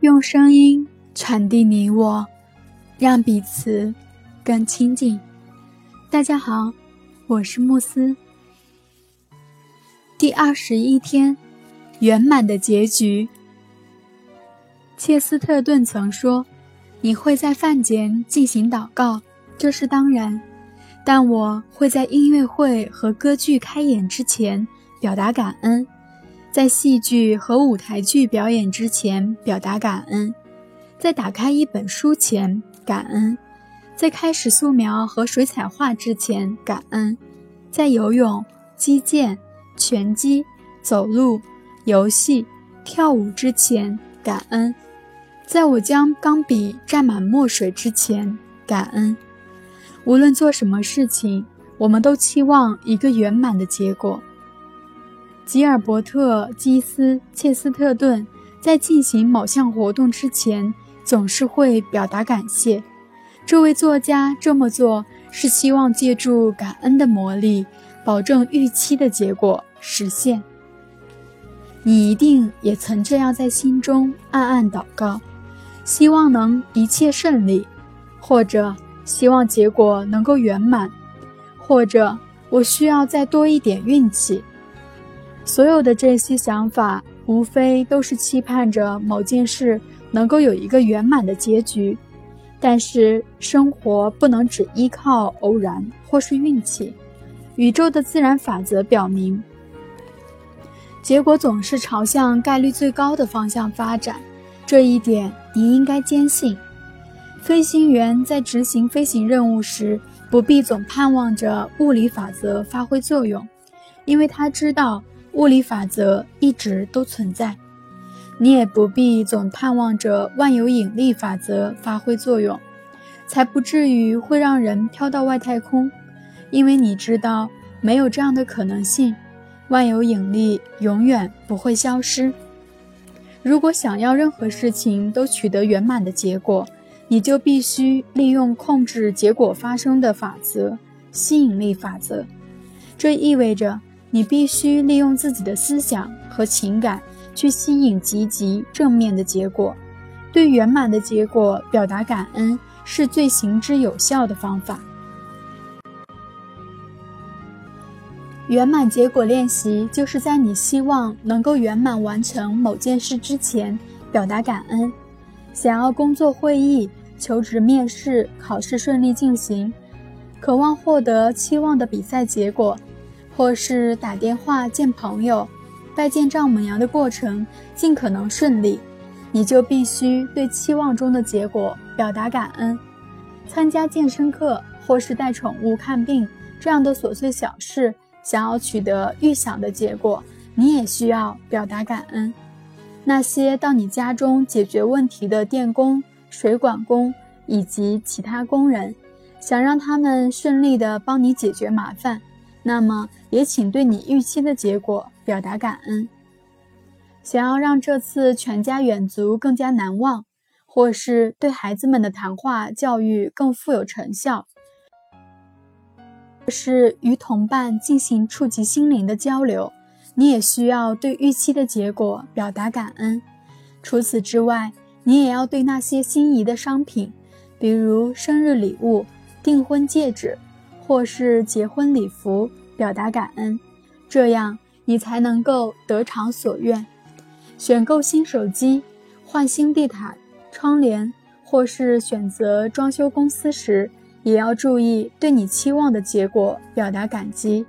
用声音传递你我，让彼此更亲近。大家好，我是慕斯。第二十一天，圆满的结局。切斯特顿曾说：“你会在饭前进行祷告，这是当然；但我会在音乐会和歌剧开演之前表达感恩。”在戏剧和舞台剧表演之前表达感恩，在打开一本书前感恩，在开始素描和水彩画之前感恩，在游泳、击剑、拳击、走路、游戏、跳舞之前感恩，在我将钢笔蘸满墨水之前感恩。无论做什么事情，我们都期望一个圆满的结果。吉尔伯特·基斯·切斯特顿在进行某项活动之前，总是会表达感谢。这位作家这么做是希望借助感恩的魔力，保证预期的结果实现。你一定也曾这样在心中暗暗祷告，希望能一切顺利，或者希望结果能够圆满，或者我需要再多一点运气。所有的这些想法，无非都是期盼着某件事能够有一个圆满的结局。但是，生活不能只依靠偶然或是运气。宇宙的自然法则表明，结果总是朝向概率最高的方向发展。这一点你应该坚信。飞行员在执行飞行任务时，不必总盼望着物理法则发挥作用，因为他知道。物理法则一直都存在，你也不必总盼望着万有引力法则发挥作用，才不至于会让人飘到外太空，因为你知道没有这样的可能性，万有引力永远不会消失。如果想要任何事情都取得圆满的结果，你就必须利用控制结果发生的法则——吸引力法则。这意味着。你必须利用自己的思想和情感去吸引积极正面的结果，对圆满的结果表达感恩是最行之有效的方法。圆满结果练习就是在你希望能够圆满完成某件事之前表达感恩。想要工作会议、求职面试、考试顺利进行，渴望获得期望的比赛结果。或是打电话见朋友、拜见丈母娘的过程尽可能顺利，你就必须对期望中的结果表达感恩。参加健身课或是带宠物看病这样的琐碎小事，想要取得预想的结果，你也需要表达感恩。那些到你家中解决问题的电工、水管工以及其他工人，想让他们顺利地帮你解决麻烦。那么，也请对你预期的结果表达感恩。想要让这次全家远足更加难忘，或是对孩子们的谈话教育更富有成效，或是与同伴进行触及心灵的交流，你也需要对预期的结果表达感恩。除此之外，你也要对那些心仪的商品，比如生日礼物、订婚戒指。或是结婚礼服，表达感恩，这样你才能够得偿所愿。选购新手机、换新地毯、窗帘，或是选择装修公司时，也要注意对你期望的结果表达感激。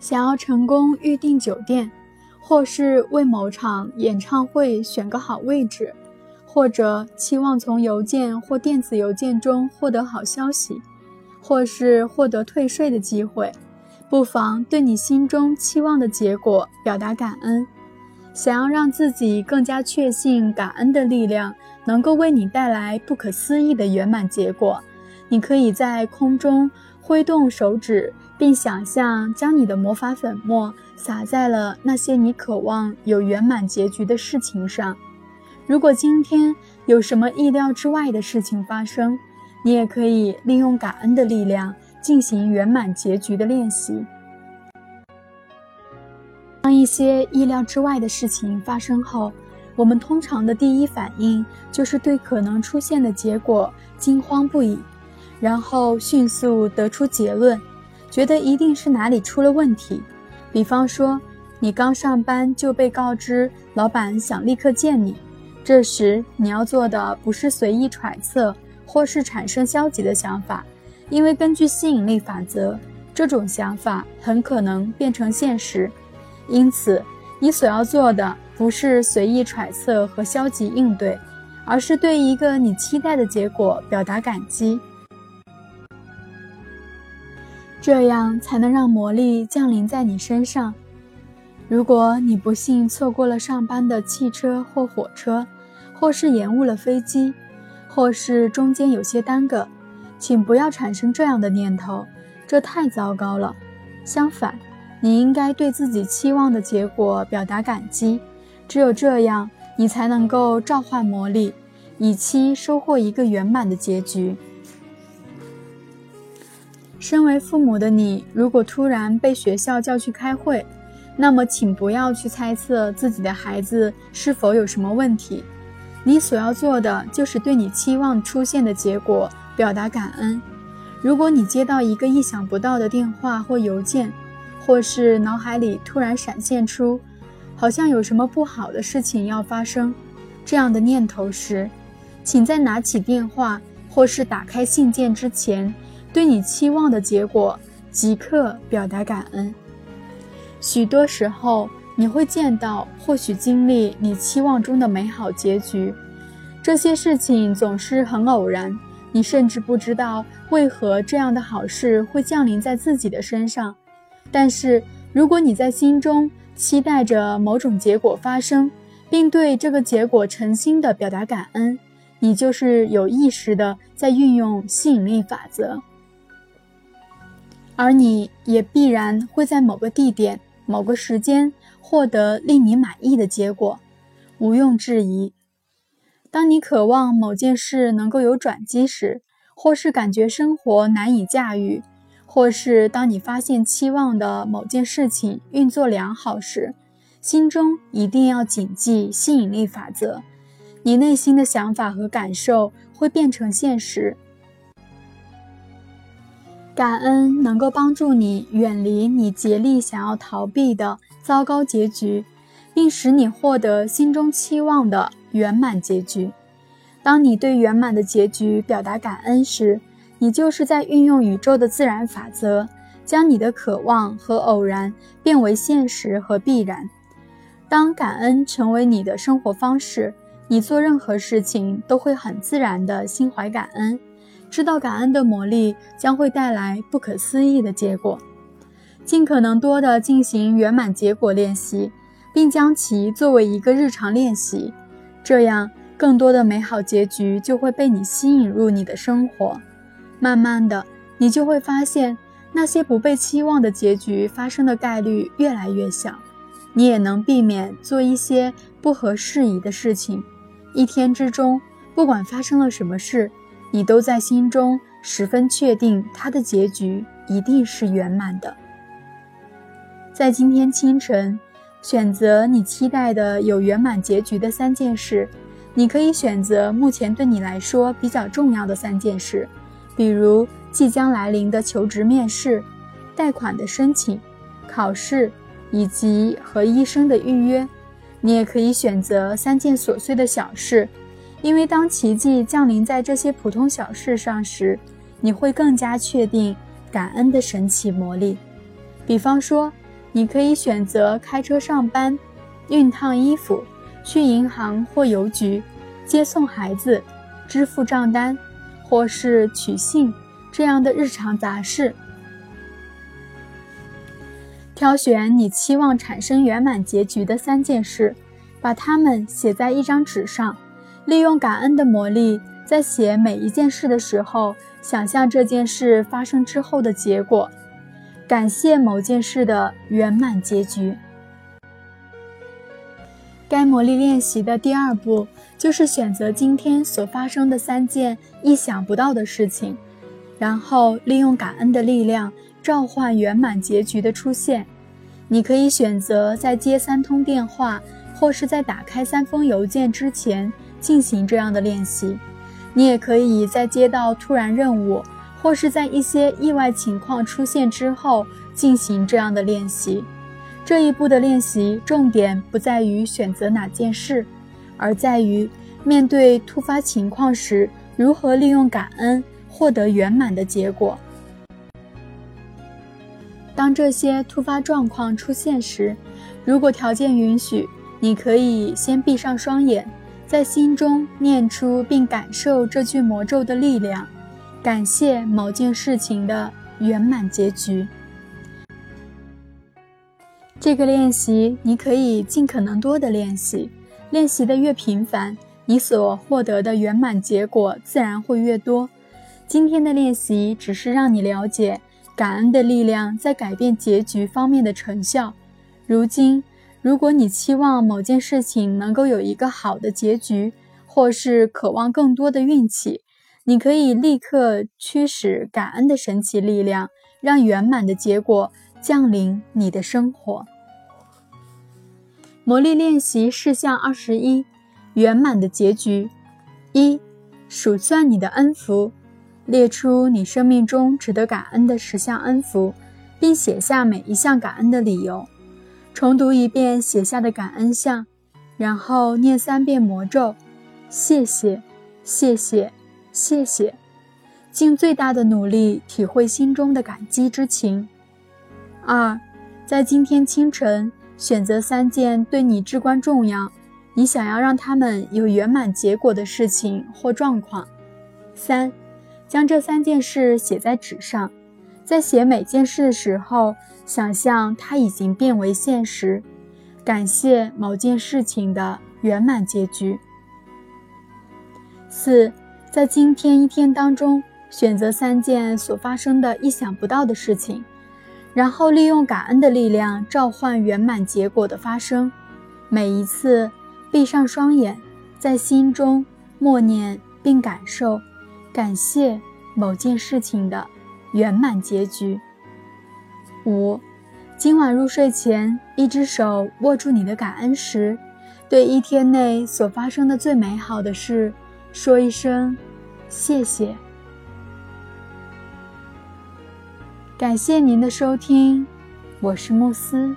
想要成功预订酒店，或是为某场演唱会选个好位置。或者期望从邮件或电子邮件中获得好消息，或是获得退税的机会，不妨对你心中期望的结果表达感恩。想要让自己更加确信感恩的力量能够为你带来不可思议的圆满结果，你可以在空中挥动手指，并想象将你的魔法粉末撒在了那些你渴望有圆满结局的事情上。如果今天有什么意料之外的事情发生，你也可以利用感恩的力量进行圆满结局的练习。当一些意料之外的事情发生后，我们通常的第一反应就是对可能出现的结果惊慌不已，然后迅速得出结论，觉得一定是哪里出了问题。比方说，你刚上班就被告知老板想立刻见你，这时你要做的不是随意揣测或是产生消极的想法，因为根据吸引力法则，这种想法很可能变成现实。因此，你所要做的不是随意揣测和消极应对，而是对一个你期待的结果表达感激。这样才能让魔力降临在你身上。如果你不幸错过了上班的汽车或火车，或是延误了飞机，或是中间有些耽搁，请不要产生这样的念头，这太糟糕了。相反，你应该对自己期望的结果表达感激。只有这样，你才能够召唤魔力，以期收获一个圆满的结局。身为父母的你，如果突然被学校叫去开会，那么请不要去猜测自己的孩子是否有什么问题。你所要做的就是对你期望出现的结果表达感恩。如果你接到一个意想不到的电话或邮件，或是脑海里突然闪现出好像有什么不好的事情要发生这样的念头时，请在拿起电话或是打开信件之前。对你期望的结果，即刻表达感恩。许多时候，你会见到，或许经历你期望中的美好结局。这些事情总是很偶然，你甚至不知道为何这样的好事会降临在自己的身上。但是，如果你在心中期待着某种结果发生，并对这个结果诚心地表达感恩，你就是有意识地在运用吸引力法则。而你也必然会在某个地点、某个时间获得令你满意的结果，毋庸置疑。当你渴望某件事能够有转机时，或是感觉生活难以驾驭，或是当你发现期望的某件事情运作良好时，心中一定要谨记吸引力法则，你内心的想法和感受会变成现实。感恩能够帮助你远离你竭力想要逃避的糟糕结局，并使你获得心中期望的圆满结局。当你对圆满的结局表达感恩时，你就是在运用宇宙的自然法则，将你的渴望和偶然变为现实和必然。当感恩成为你的生活方式，你做任何事情都会很自然地心怀感恩。知道感恩的魔力将会带来不可思议的结果，尽可能多的进行圆满结果练习，并将其作为一个日常练习，这样更多的美好结局就会被你吸引入你的生活。慢慢的，你就会发现那些不被期望的结局发生的概率越来越小，你也能避免做一些不合适宜的事情。一天之中，不管发生了什么事。你都在心中十分确定，它的结局一定是圆满的。在今天清晨，选择你期待的有圆满结局的三件事。你可以选择目前对你来说比较重要的三件事，比如即将来临的求职面试、贷款的申请、考试以及和医生的预约。你也可以选择三件琐碎的小事。因为当奇迹降临在这些普通小事上时，你会更加确定感恩的神奇魔力。比方说，你可以选择开车上班、熨烫衣服、去银行或邮局、接送孩子、支付账单，或是取信这样的日常杂事。挑选你期望产生圆满结局的三件事，把它们写在一张纸上。利用感恩的魔力，在写每一件事的时候，想象这件事发生之后的结果，感谢某件事的圆满结局。该魔力练习的第二步就是选择今天所发生的三件意想不到的事情，然后利用感恩的力量召唤圆满结局的出现。你可以选择在接三通电话，或是在打开三封邮件之前进行这样的练习。你也可以在接到突然任务，或是在一些意外情况出现之后进行这样的练习。这一步的练习重点不在于选择哪件事，而在于面对突发情况时如何利用感恩获得圆满的结果。当这些突发状况出现时，如果条件允许，你可以先闭上双眼，在心中念出并感受这句魔咒的力量，感谢某件事情的圆满结局。这个练习你可以尽可能多的练习，练习的越频繁，你所获得的圆满结果自然会越多。今天的练习只是让你了解感恩的力量在改变结局方面的成效。如今，如果你期望某件事情能够有一个好的结局，或是渴望更多的运气，你可以立刻驱使感恩的神奇力量，让圆满的结果。降临你的生活。魔力练习事项二十一：圆满的结局。一、数算你的恩福，列出你生命中值得感恩的十项恩福，并写下每一项感恩的理由。重读一遍写下的感恩项，然后念三遍魔咒：谢谢，谢谢，谢谢。尽最大的努力体会心中的感激之情。二，在今天清晨选择三件对你至关重要、你想要让他们有圆满结果的事情或状况。三，将这三件事写在纸上，在写每件事的时候，想象它已经变为现实，感谢某件事情的圆满结局。四，在今天一天当中选择三件所发生的意想不到的事情。然后利用感恩的力量召唤圆满结果的发生。每一次闭上双眼，在心中默念并感受，感谢某件事情的圆满结局。五，今晚入睡前，一只手握住你的感恩石，对一天内所发生的最美好的事说一声谢谢。感谢您的收听，我是慕斯。